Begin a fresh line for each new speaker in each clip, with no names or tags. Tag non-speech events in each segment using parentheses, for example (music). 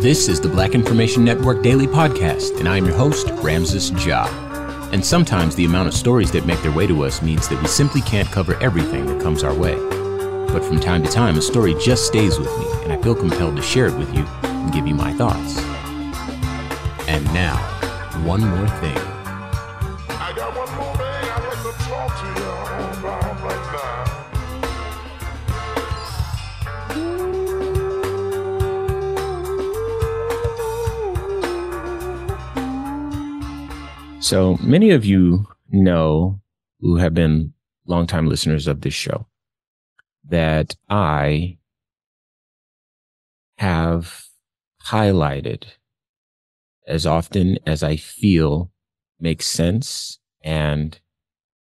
This is the Black Information Network Daily Podcast, and I am your host, Ramses Ja. And sometimes the amount of stories that make their way to us means that we simply can't cover everything that comes our way. But from time to time, a story just stays with me, and I feel compelled to share it with you and give you my thoughts. And now, one more thing. So many of you know who have been longtime listeners of this show that I have highlighted as often as I feel makes sense and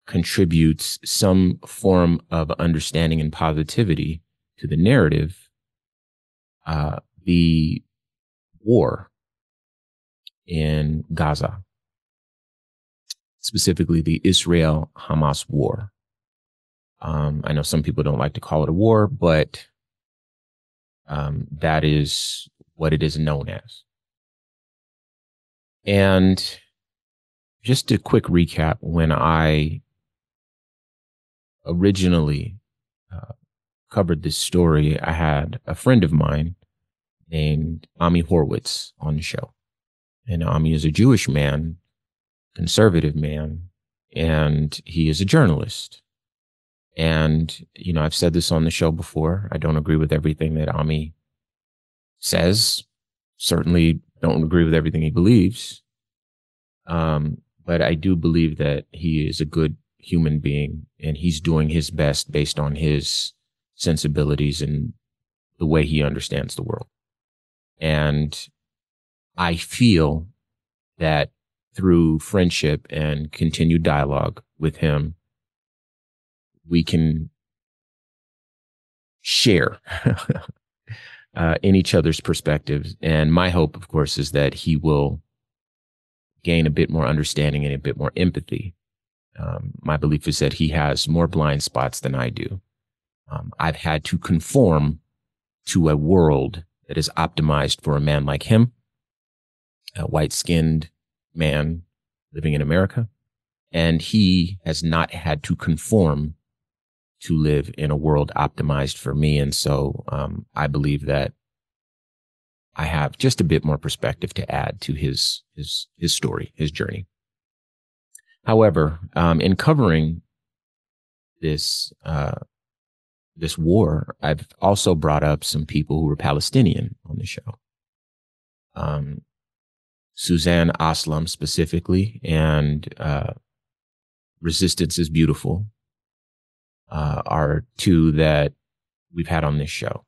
contributes some form of understanding and positivity to the narrative, uh, the war in Gaza specifically the Israel Hamas war. Um, I know some people don't like to call it a war, but um, that is what it is known as. And just a quick recap when I originally uh, covered this story, I had a friend of mine named Ami Horowitz on the show. And Ami is a Jewish man conservative man and he is a journalist. And, you know, I've said this on the show before. I don't agree with everything that Ami says. Certainly don't agree with everything he believes. Um, but I do believe that he is a good human being and he's doing his best based on his sensibilities and the way he understands the world. And I feel that through friendship and continued dialogue with him, we can share (laughs) uh, in each other's perspectives. And my hope, of course, is that he will gain a bit more understanding and a bit more empathy. Um, my belief is that he has more blind spots than I do. Um, I've had to conform to a world that is optimized for a man like him, a white skinned, man living in America. And he has not had to conform to live in a world optimized for me. And so, um, I believe that I have just a bit more perspective to add to his, his, his story, his journey. However, um, in covering this, uh, this war, I've also brought up some people who were Palestinian on the show. Um, Suzanne Aslam specifically, and uh, Resistance is Beautiful uh, are two that we've had on this show.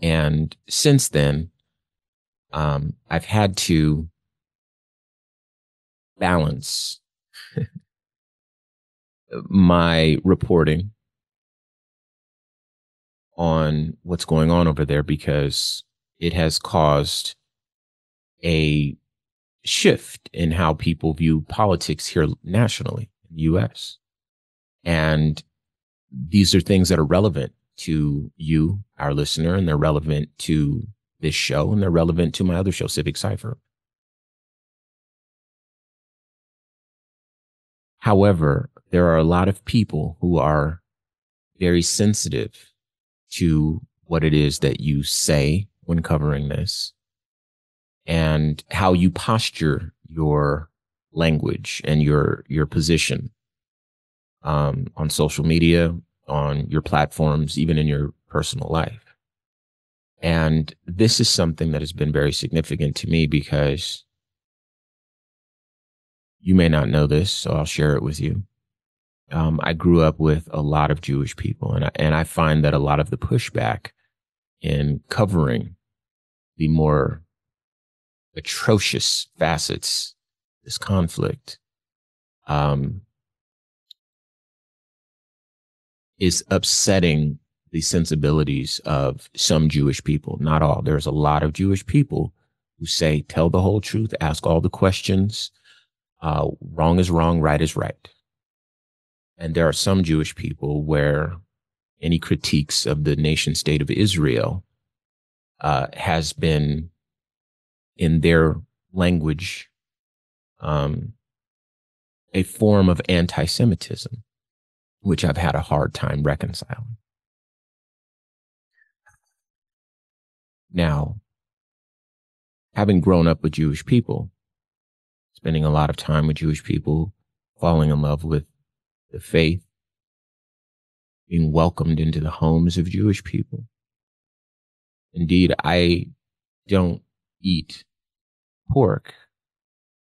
And since then, um, I've had to balance (laughs) my reporting on what's going on over there because it has caused a shift in how people view politics here nationally in the US. And these are things that are relevant to you, our listener, and they're relevant to this show and they're relevant to my other show, Civic Cipher. However, there are a lot of people who are very sensitive to what it is that you say when covering this and how you posture your language and your your position um, on social media, on your platforms, even in your personal life. And this is something that has been very significant to me because you may not know this, so I'll share it with you. Um, I grew up with a lot of Jewish people, and I, and I find that a lot of the pushback in covering the more atrocious facets this conflict um, is upsetting the sensibilities of some Jewish people, not all. There's a lot of Jewish people who say, tell the whole truth, ask all the questions. Uh, wrong is wrong, right is right. And there are some Jewish people where any critiques of the nation state of Israel uh, has been in their language um, a form of anti-Semitism, which I've had a hard time reconciling. Now, having grown up with Jewish people, spending a lot of time with Jewish people, falling in love with the faith, being welcomed into the homes of Jewish people. Indeed, I don't eat pork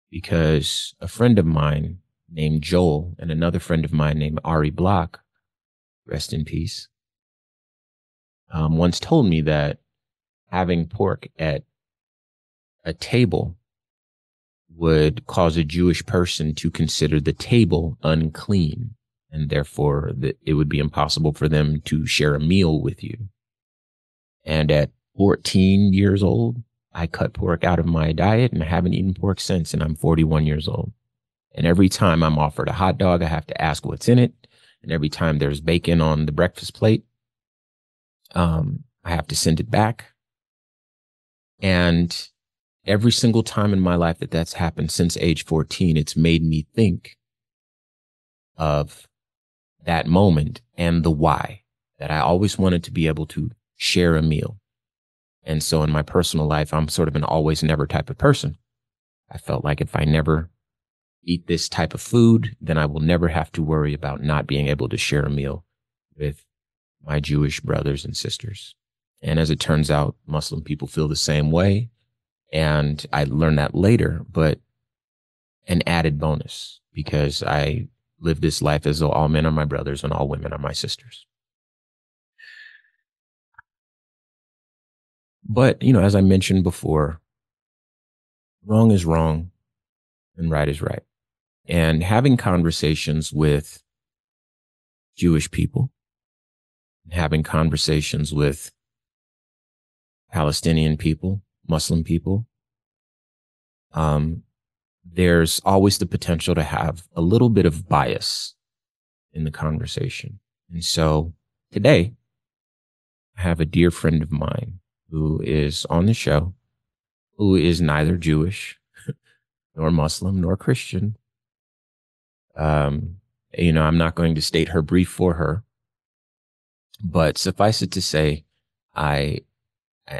because a friend of mine named Joel and another friend of mine named Ari Block, rest in peace, um, once told me that having pork at a table would cause a Jewish person to consider the table unclean, and therefore that it would be impossible for them to share a meal with you. And at 14 years old, I cut pork out of my diet and I haven't eaten pork since, and I'm 41 years old. And every time I'm offered a hot dog, I have to ask what's in it. And every time there's bacon on the breakfast plate, um, I have to send it back. And every single time in my life that that's happened since age 14, it's made me think of that moment and the why that I always wanted to be able to share a meal. And so in my personal life, I'm sort of an always never type of person. I felt like if I never eat this type of food, then I will never have to worry about not being able to share a meal with my Jewish brothers and sisters. And as it turns out, Muslim people feel the same way. And I learned that later, but an added bonus because I live this life as though all men are my brothers and all women are my sisters. But, you know, as I mentioned before, wrong is wrong and right is right. And having conversations with Jewish people, having conversations with Palestinian people, Muslim people, um, there's always the potential to have a little bit of bias in the conversation. And so today, I have a dear friend of mine who is on the show, who is neither Jewish (laughs) nor Muslim nor Christian. Um, you know, I'm not going to state her brief for her, but suffice it to say, I,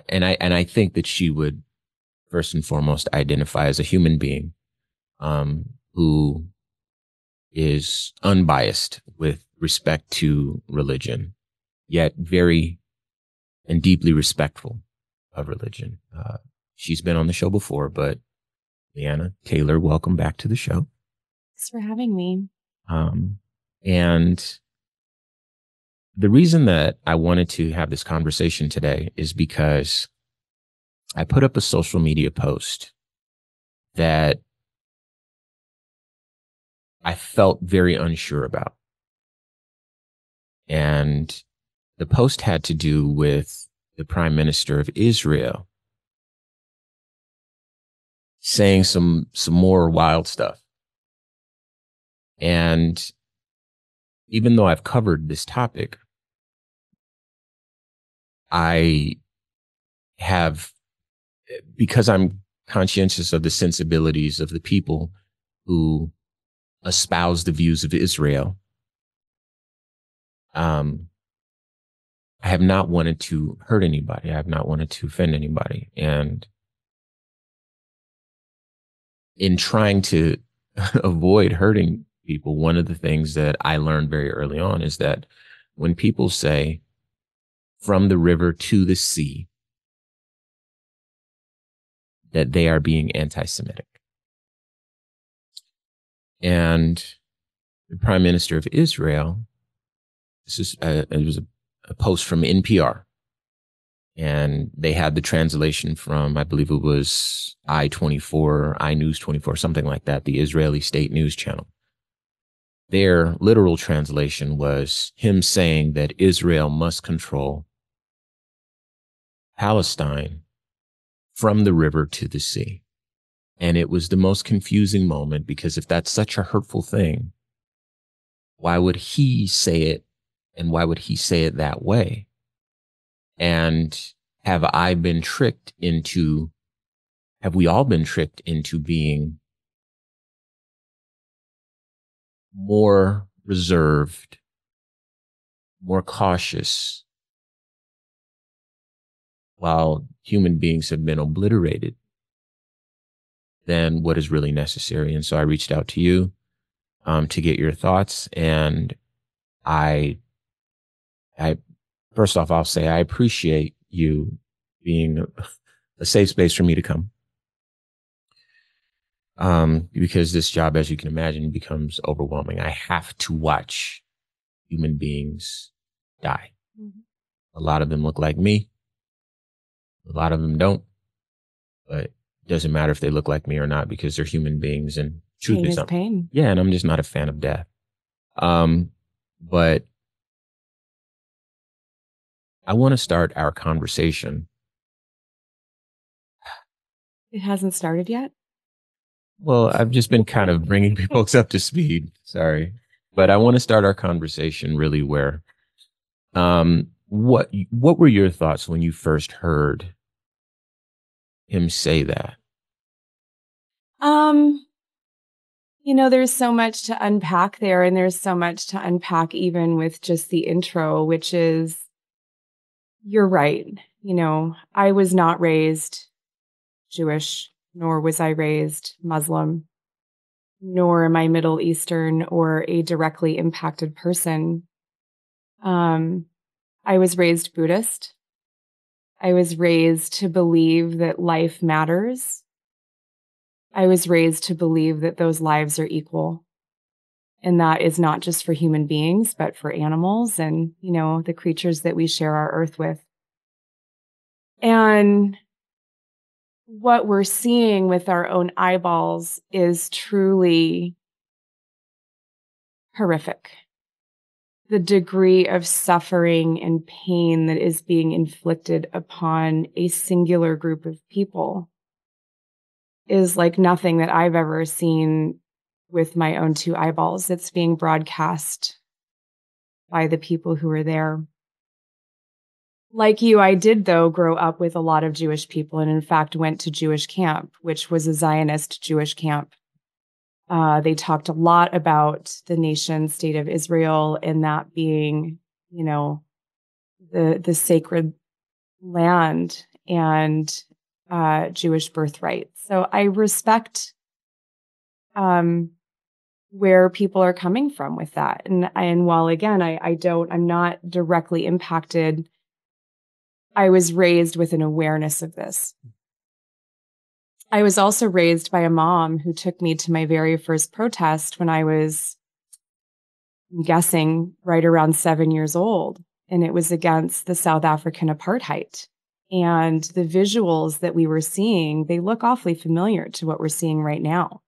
and I, and I think that she would first and foremost identify as a human being, um, who is unbiased with respect to religion, yet very and deeply respectful of religion. Uh, she's been on the show before, but Leanna Taylor, welcome back to the show.
Thanks for having me.
Um, and the reason that I wanted to have this conversation today is because I put up a social media post that I felt very unsure about. And the post had to do with the prime minister of Israel saying some some more wild stuff. And even though I've covered this topic, I have because I'm conscientious of the sensibilities of the people who espouse the views of Israel. Um, I have not wanted to hurt anybody. I have not wanted to offend anybody. And in trying to (laughs) avoid hurting people, one of the things that I learned very early on is that when people say from the river to the sea, that they are being anti Semitic. And the prime minister of Israel, this is a, it was a, a post from NPR, and they had the translation from, I believe it was I24, iNews 24, something like that, the Israeli state news channel. Their literal translation was him saying that Israel must control Palestine from the river to the sea. And it was the most confusing moment because if that's such a hurtful thing, why would he say it? And why would he say it that way? And have I been tricked into, have we all been tricked into being more reserved, more cautious, while human beings have been obliterated than what is really necessary. And so I reached out to you um, to get your thoughts. And I, I, first off, I'll say I appreciate you being a safe space for me to come. Um, because this job, as you can imagine, becomes overwhelming. I have to watch human beings die. Mm-hmm. A lot of them look like me. A lot of them don't, but it doesn't matter if they look like me or not because they're human beings and truth
pain
is,
is pain.
Yeah. And I'm just not a fan of death. Um, but I want to start our conversation.
It hasn't started yet.
Well, I've just been kind of bringing (laughs) folks up to speed. Sorry. But I want to start our conversation really where um what what were your thoughts when you first heard him say that?
Um, you know, there's so much to unpack there, and there's so much to unpack even with just the intro, which is you're right. You know, I was not raised Jewish, nor was I raised Muslim, nor am I Middle Eastern or a directly impacted person. Um, I was raised Buddhist. I was raised to believe that life matters. I was raised to believe that those lives are equal. And that is not just for human beings, but for animals and, you know, the creatures that we share our earth with. And what we're seeing with our own eyeballs is truly horrific the degree of suffering and pain that is being inflicted upon a singular group of people is like nothing that I've ever seen with my own two eyeballs. It's being broadcast by the people who are there. Like you, I did, though, grow up with a lot of Jewish people and, in fact, went to Jewish camp, which was a Zionist Jewish camp uh, they talked a lot about the nation state of Israel and that being, you know, the the sacred land and uh, Jewish birthright. So I respect um, where people are coming from with that. And and while again, I, I don't, I'm not directly impacted. I was raised with an awareness of this. I was also raised by a mom who took me to my very first protest when I was I'm guessing right around seven years old. And it was against the South African apartheid. And the visuals that we were seeing, they look awfully familiar to what we're seeing right now.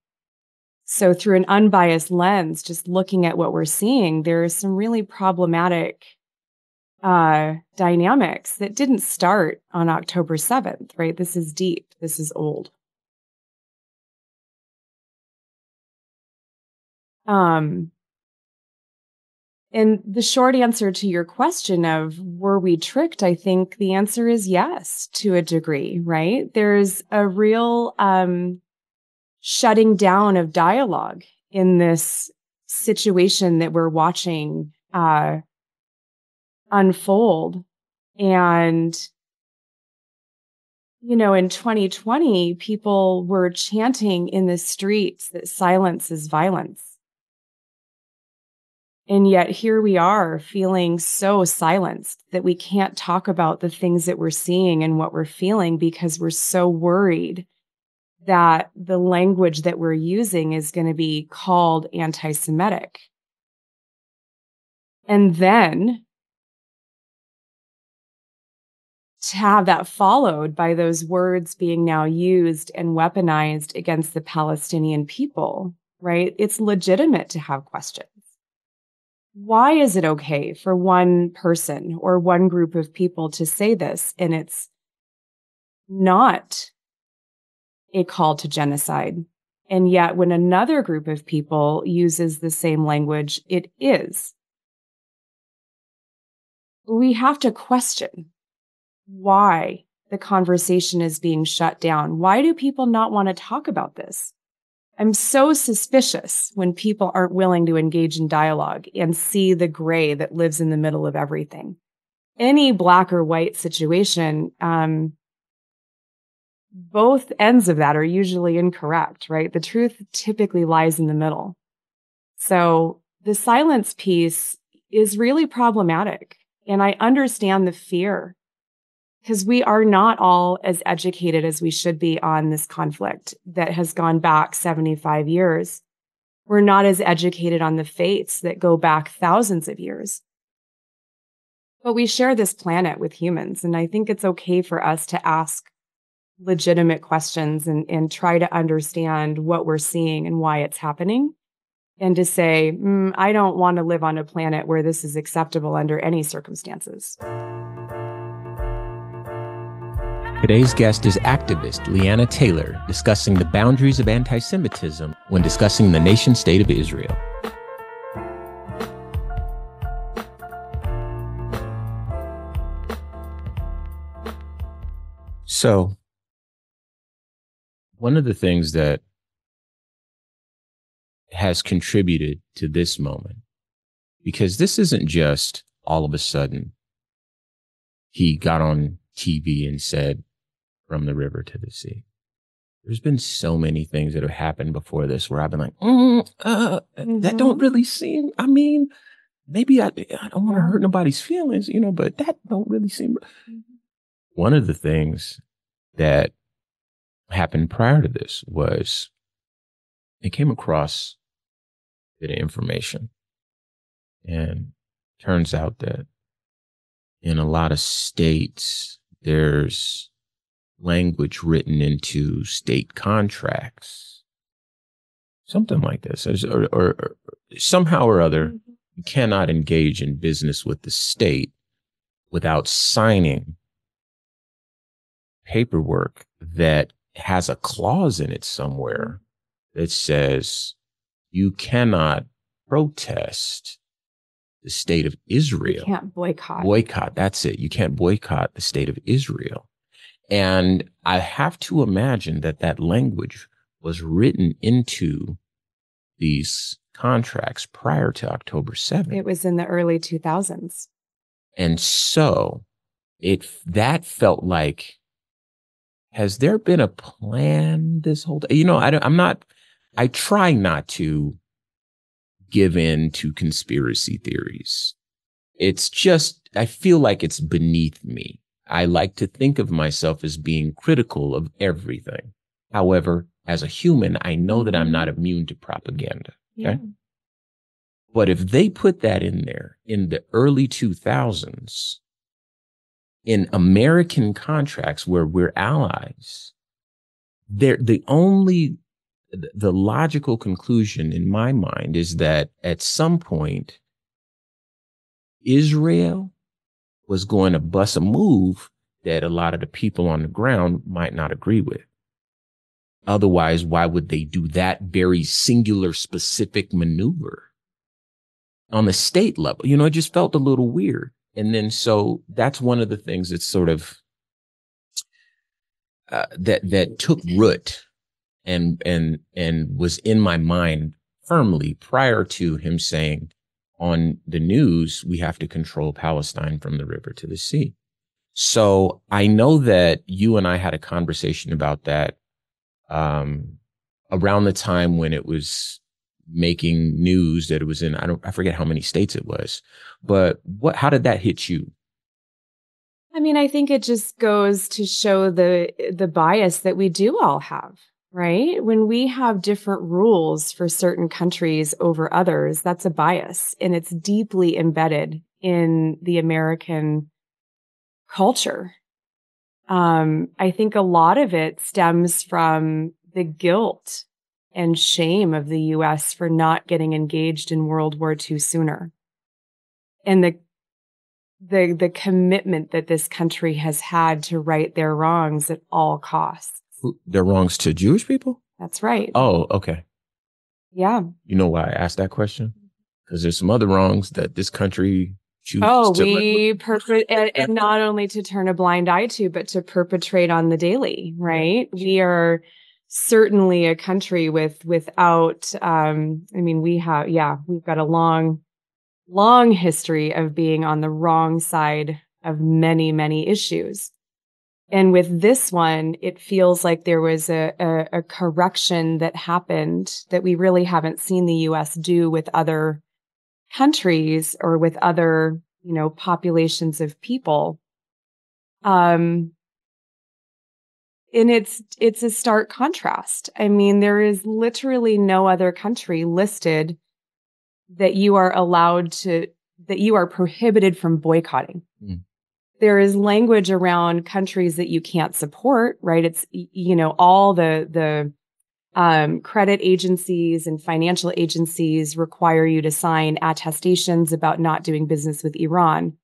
So, through an unbiased lens, just looking at what we're seeing, there are some really problematic uh, dynamics that didn't start on October 7th, right? This is deep, this is old. Um, and the short answer to your question of were we tricked? I think the answer is yes, to a degree, right? There's a real um, shutting down of dialogue in this situation that we're watching uh, unfold. And, you know, in 2020, people were chanting in the streets that silence is violence. And yet here we are feeling so silenced that we can't talk about the things that we're seeing and what we're feeling because we're so worried that the language that we're using is going to be called anti Semitic. And then to have that followed by those words being now used and weaponized against the Palestinian people, right? It's legitimate to have questions. Why is it okay for one person or one group of people to say this and it's not a call to genocide? And yet, when another group of people uses the same language, it is. We have to question why the conversation is being shut down. Why do people not want to talk about this? I'm so suspicious when people aren't willing to engage in dialogue and see the gray that lives in the middle of everything. Any black or white situation, um, both ends of that are usually incorrect, right? The truth typically lies in the middle. So the silence piece is really problematic. And I understand the fear because we are not all as educated as we should be on this conflict that has gone back 75 years. We're not as educated on the faiths that go back thousands of years. But we share this planet with humans, and I think it's okay for us to ask legitimate questions and, and try to understand what we're seeing and why it's happening. And to say, mm, I don't want to live on a planet where this is acceptable under any circumstances.
Today's guest is activist Leanna Taylor discussing the boundaries of anti Semitism when discussing the nation state of Israel. So, one of the things that has contributed to this moment, because this isn't just all of a sudden he got on TV and said, from the river to the sea. There's been so many things that have happened before this where I've been like, mm, uh, mm-hmm. that don't really seem, I mean, maybe I, I don't want to hurt nobody's feelings, you know, but that don't really seem. Mm-hmm. One of the things that happened prior to this was it came across a bit of information and turns out that in a lot of states, there's language written into state contracts. Something like this, or, or, or somehow or other, mm-hmm. you cannot engage in business with the state without signing paperwork that has a clause in it somewhere that says you cannot protest the state of Israel.
You can't boycott.
Boycott. That's it. You can't boycott the state of Israel. And I have to imagine that that language was written into these contracts prior to October 7th.
It was in the early 2000s.
And so it that felt like has there been a plan this whole time? You know, I I'm not I try not to give in to conspiracy theories. It's just I feel like it's beneath me. I like to think of myself as being critical of everything. However, as a human, I know that I'm not immune to propaganda. Okay. Yeah. But if they put that in there in the early 2000s, in American contracts where we're allies, they're the only the logical conclusion in my mind is that at some point, Israel was going to bust a move that a lot of the people on the ground might not agree with. Otherwise, why would they do that very singular specific maneuver on the state level? You know, it just felt a little weird. And then so that's one of the things that's sort of uh, that that took root and and and was in my mind firmly prior to him saying on the news we have to control Palestine from the river to the sea. So I know that you and I had a conversation about that um, around the time when it was making news that it was in I don't I forget how many states it was. But what how did that hit you?
I mean, I think it just goes to show the the bias that we do all have, right? When we have different rules for certain countries over others, that's a bias and it's deeply embedded in the American culture. Um, I think a lot of it stems from the guilt and shame of the US for not getting engaged in World War II sooner. And the the the commitment that this country has had to right their wrongs at all costs.
Their wrongs to Jewish people?
That's right.
Oh, okay.
Yeah.
You know why I asked that question? Because there's some other wrongs that this country chooses
Oh, we and, and not only to turn a blind eye to, but to perpetrate on the daily, right? We are certainly a country with without um I mean we have yeah, we've got a long long history of being on the wrong side of many, many issues. And with this one, it feels like there was a, a, a, correction that happened that we really haven't seen the US do with other countries or with other, you know, populations of people. Um, and it's it's a stark contrast. I mean, there is literally no other country listed that you are allowed to that you are prohibited from boycotting. Mm. There is language around countries that you can't support, right? It's you know all the the um, credit agencies and financial agencies require you to sign attestations about not doing business with Iran.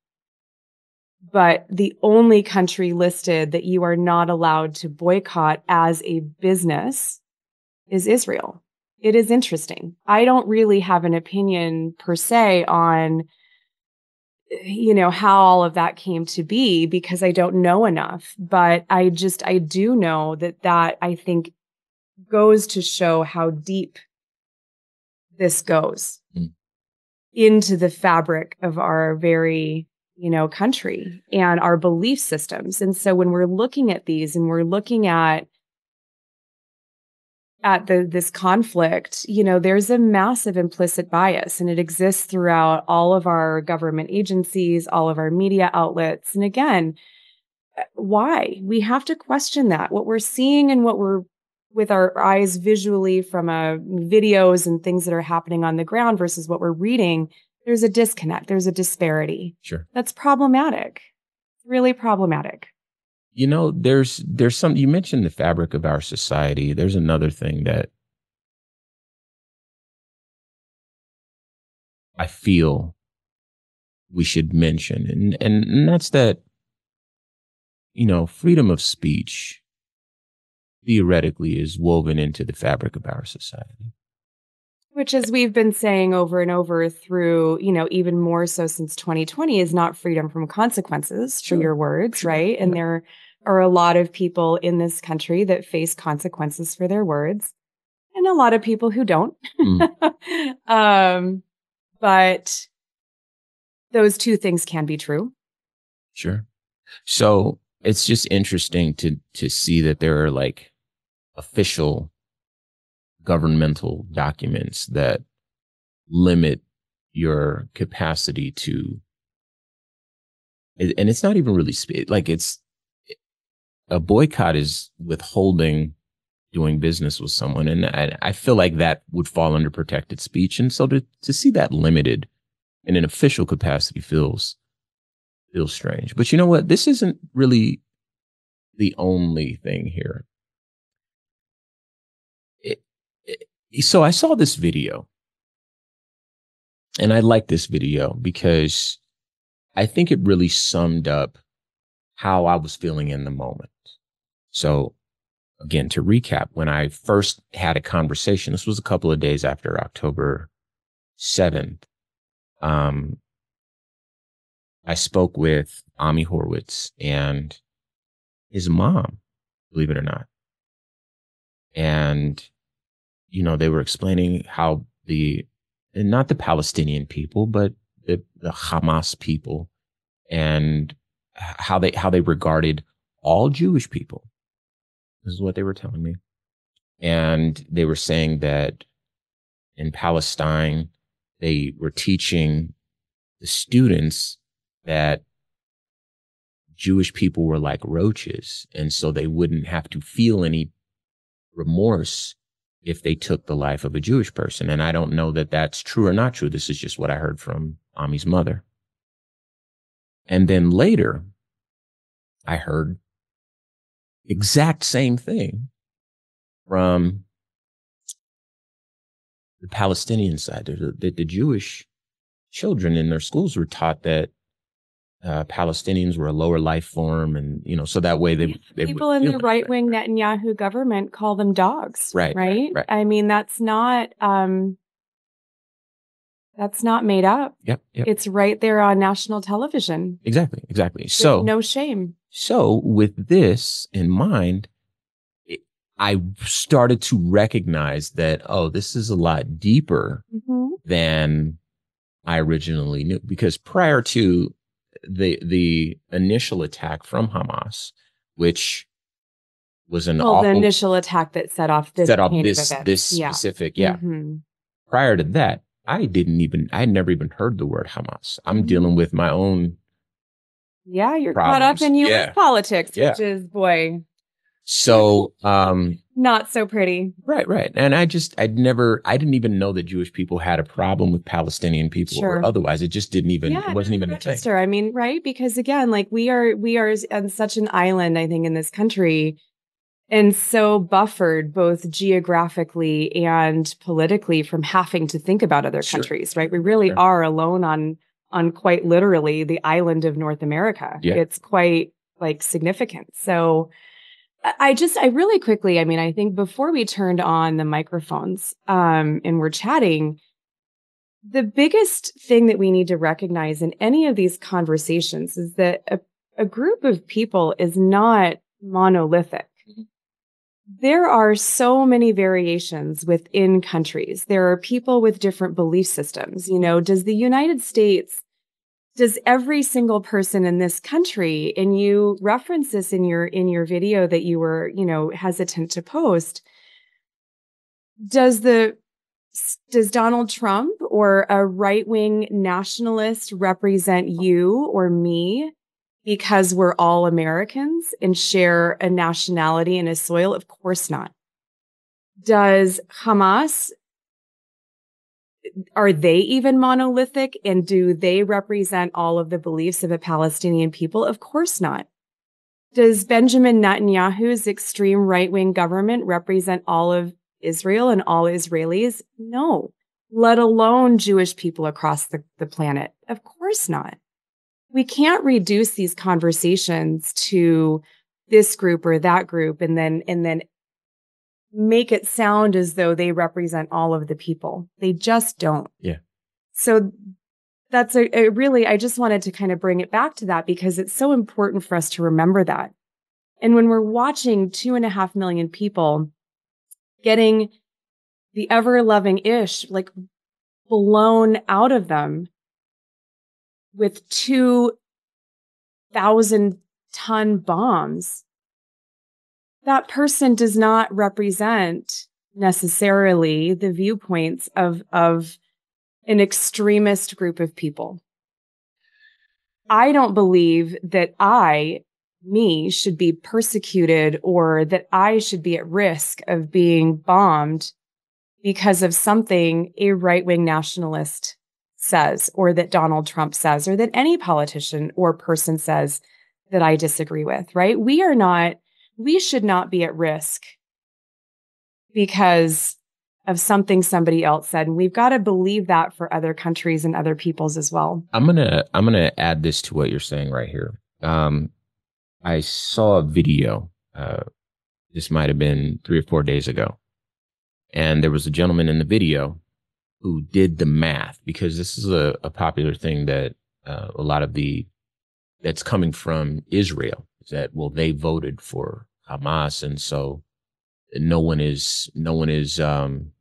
But the only country listed that you are not allowed to boycott as a business is Israel it is interesting. I don't really have an opinion per se on you know how all of that came to be because I don't know enough, but I just I do know that that I think goes to show how deep this goes mm. into the fabric of our very you know country and our belief systems. And so when we're looking at these and we're looking at at the this conflict, you know, there's a massive implicit bias and it exists throughout all of our government agencies, all of our media outlets. And again, why? We have to question that. What we're seeing and what we're with our eyes visually from uh, videos and things that are happening on the ground versus what we're reading, there's a disconnect. There's a disparity.
Sure.
That's problematic. Really problematic.
You know, there's there's some you mentioned the fabric of our society. There's another thing that I feel we should mention and and, and that's that you know, freedom of speech theoretically is woven into the fabric of our society.
Which, as we've been saying over and over through, you know, even more so since 2020, is not freedom from consequences sure. for your words, sure. right? And there are a lot of people in this country that face consequences for their words, and a lot of people who don't. Mm. (laughs) um, but those two things can be true.
Sure. So it's just interesting to to see that there are like official governmental documents that limit your capacity to and it's not even really like it's a boycott is withholding doing business with someone and I, I feel like that would fall under protected speech and so to to see that limited in an official capacity feels feels strange. But you know what? This isn't really the only thing here so I saw this video and I like this video because I think it really summed up how I was feeling in the moment. So again, to recap, when I first had a conversation, this was a couple of days after October 7th. Um, I spoke with Ami Horowitz and his mom, believe it or not. And, you know, they were explaining how the, and not the Palestinian people, but the, the Hamas people and how they, how they regarded all Jewish people. This is what they were telling me. And they were saying that in Palestine, they were teaching the students that Jewish people were like roaches. And so they wouldn't have to feel any remorse if they took the life of a Jewish person. And I don't know that that's true or not true. This is just what I heard from Ami's mother. And then later, I heard exact same thing from the Palestinian side. That the, the Jewish children in their schools were taught that uh, Palestinians were a lower life form, and you know, so that way they, they
people in the right wing Netanyahu government call them dogs,
right?
Right.
right.
I mean, that's not um, that's not made up.
Yep, yep.
It's right there on national television.
Exactly, exactly. So
no shame.
So with this in mind, I started to recognize that oh, this is a lot deeper
mm-hmm.
than I originally knew. Because prior to the the initial attack from Hamas, which was an
well,
awful,
the initial attack that set off this
set off this this
yeah.
specific yeah.
Mhm.
Prior to that, I didn't even I had never even heard the word Hamas. I'm
Mhm.
dealing with my own
Yeah, you're caught up in U.S.
Yeah.
politics,
Yeah.
which is boy
so um
not so pretty.
Right, right. And I just, I'd never, I didn't even know that Jewish people had a problem with Palestinian people
Sure.
or otherwise. It just didn't even,
yeah,
it wasn't even a thing.
I mean, right? Because again, like we are, we are on such an island, I think, in this country, and so buffered both geographically and politically from having to think about other
Sure.
countries. Right? We really
Sure.
are alone on on quite literally the island of North America.
Yeah.
It's quite like significant. So. I- just, I really quickly, I mean, I think before we turned on the microphones um, and we're chatting, the biggest thing that we need to recognize in any of these conversations is that a, a group of people is not monolithic. There are so many variations within countries. There are people with different belief systems. You know, does the United States, does every single person in this country, and you reference this in your in your video that you were, you know, hesitant to post, does the does Donald Trump or a right wing nationalist represent you or me because we're all Americans and share a nationality and a soil? Of course not. Does Hamas, are they even monolithic and do they represent all of the beliefs of a Palestinian people? Of course not. Does Benjamin Netanyahu's extreme right wing government represent all of Israel and all Israelis? No, let alone Jewish people across the, the planet. Of course not. We can't reduce these conversations to this group or that group and then and then make it sound as though they represent all of the people. They just don't.
Yeah.
So that's a, a really I just wanted to kind of bring it back to that because it's so important for us to remember that. And when we're watching two and a half million people getting the ever loving ish like blown out of them with 2,000 ton bombs, that person does not represent necessarily the viewpoints of, of an extremist group of people. I don't believe that I me should be persecuted or that I should be at risk of being bombed because of something a right wing nationalist says, or that Donald Trump says, or that any politician or person says that I disagree with, right? We are not, we should not be at risk because of something somebody else said. And we've got to believe that for other countries and other peoples as well.
I'm gonna I'm gonna add this to what you're saying right here. Um, I saw a video. Uh, this might have been three or four days ago, and there was a gentleman in the video who did the math because this is a, a popular thing that uh, a lot of the that's coming from Israel is that well they voted for Hamas and so no one is no one is um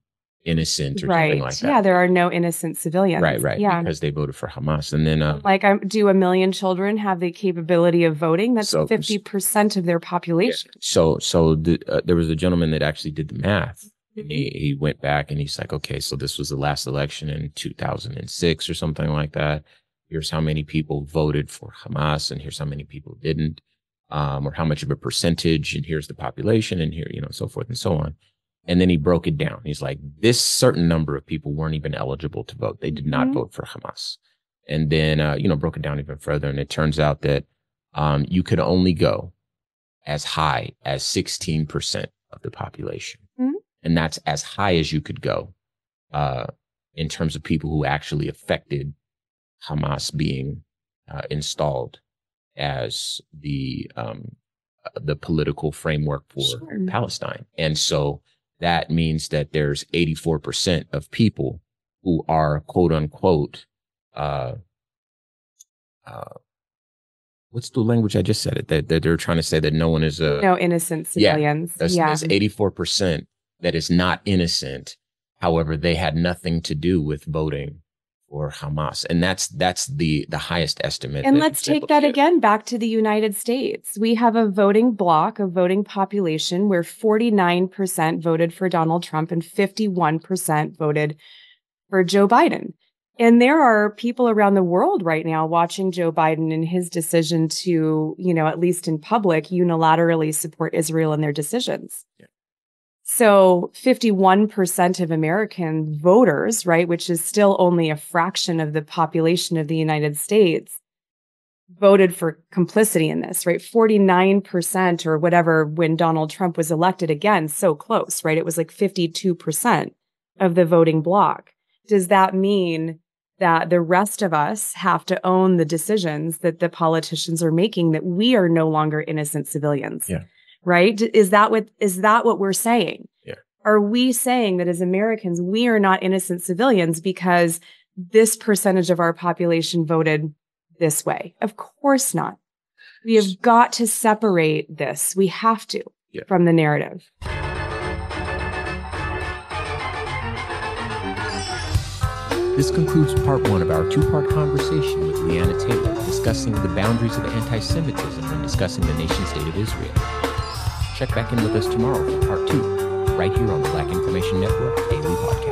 innocent or
right.
something like that.
Yeah, there are no innocent civilians.
Right, right.
Yeah.
Because they voted for Hamas. And then uh,
like um, do a million children have the capability of voting? That's
So-
50% of their population.
so so the, uh, there was a gentleman that actually did the math. And he, he went back and he's like, okay, so this was the last election in 2006 or something like that. Here's how many people voted for Hamas, and here's how many people didn't, um, or how much of a percentage, and here's the population, and here, you know, so forth and so on. And then he broke it down. He's like, this certain number of people weren't even eligible to vote. They did not
Mhm.
vote for Hamas. And then, uh, you know, broke it down even further. And it turns out that um, you could only go as high as 16% of the population.
Mhm.
And that's as high as you could go uh, in terms of people who actually affected Hamas being uh, installed as the um, uh, the political framework for
Sure.
Palestine. And so that means that there's 84% of people who are quote unquote uh, uh, what's the language I just said it that, that they're trying to say that no one is a
No innocent
yeah,
civilians.
that's,
yeah.
that's 84% that is not innocent. However, they had nothing to do with voting for Hamas. And that's that's the the highest estimate.
And let's take that again back to the United States. We have a voting bloc, a voting population where 49% voted for Donald Trump and 51% voted for Joe Biden. And there are people around the world right now watching Joe Biden and his decision to, you know, at least in public, unilaterally support Israel in their decisions.
Yeah.
So 51% of American voters, right, which is still only a fraction of the population of the United States, voted for complicity in this, right? 49% or whatever when Donald Trump was elected again, so close, right? It was like 52% of the voting bloc. Does that mean that the rest of us have to own the decisions that the politicians are making that we are no longer innocent civilians?
Yeah.
Right? Is that what is that what we're saying?
Yeah.
Are we saying that as Americans we are not innocent civilians because this percentage of our population voted this way? Of course not. We have got to separate this. We have to
Yeah.
from the narrative.
This concludes part one of our two part conversation with Leanna Taylor discussing the boundaries of anti Semitism when discussing the nation state of Israel. Check back in with us tomorrow for part two, right here on the Black Information Network Daily Podcast.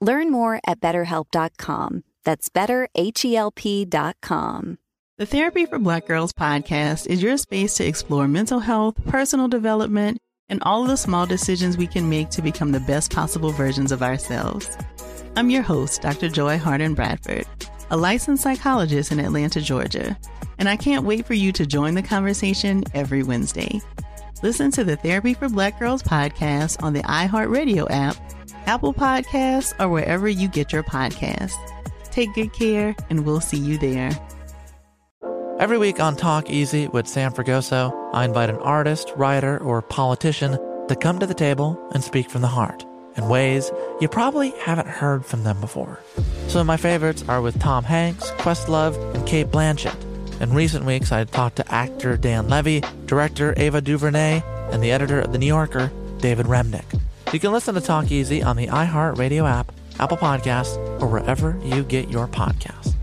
Learn more at betterhelp.com. That's betterhelp.com.
The Therapy for Black Girls podcast is your space to explore mental health, personal development, and all of the small decisions we can make to become the best possible versions of ourselves. I'm your host, Dr. Joy Harden Bradford, a licensed psychologist in Atlanta, Georgia, and I can't wait for you to join the conversation every Wednesday. Listen to the Therapy for Black Girls podcast on the iHeartRadio app, Apple Podcasts, or wherever you get your podcasts. Take good care, and we'll see you there.
Every week on Talk Easy with Sam Fragoso, I invite an artist, writer, or politician to come to the table and speak from the heart in ways you probably haven't heard from them before. Some of my favorites are with Tom Hanks, Questlove, and Cate Blanchett. In recent weeks, I talked to actor Dan Levy, director Ava DuVernay, and the editor of The New Yorker, David Remnick. You can listen to Talk Easy on the iHeartRadio app, Apple Podcasts, or wherever you get your podcasts.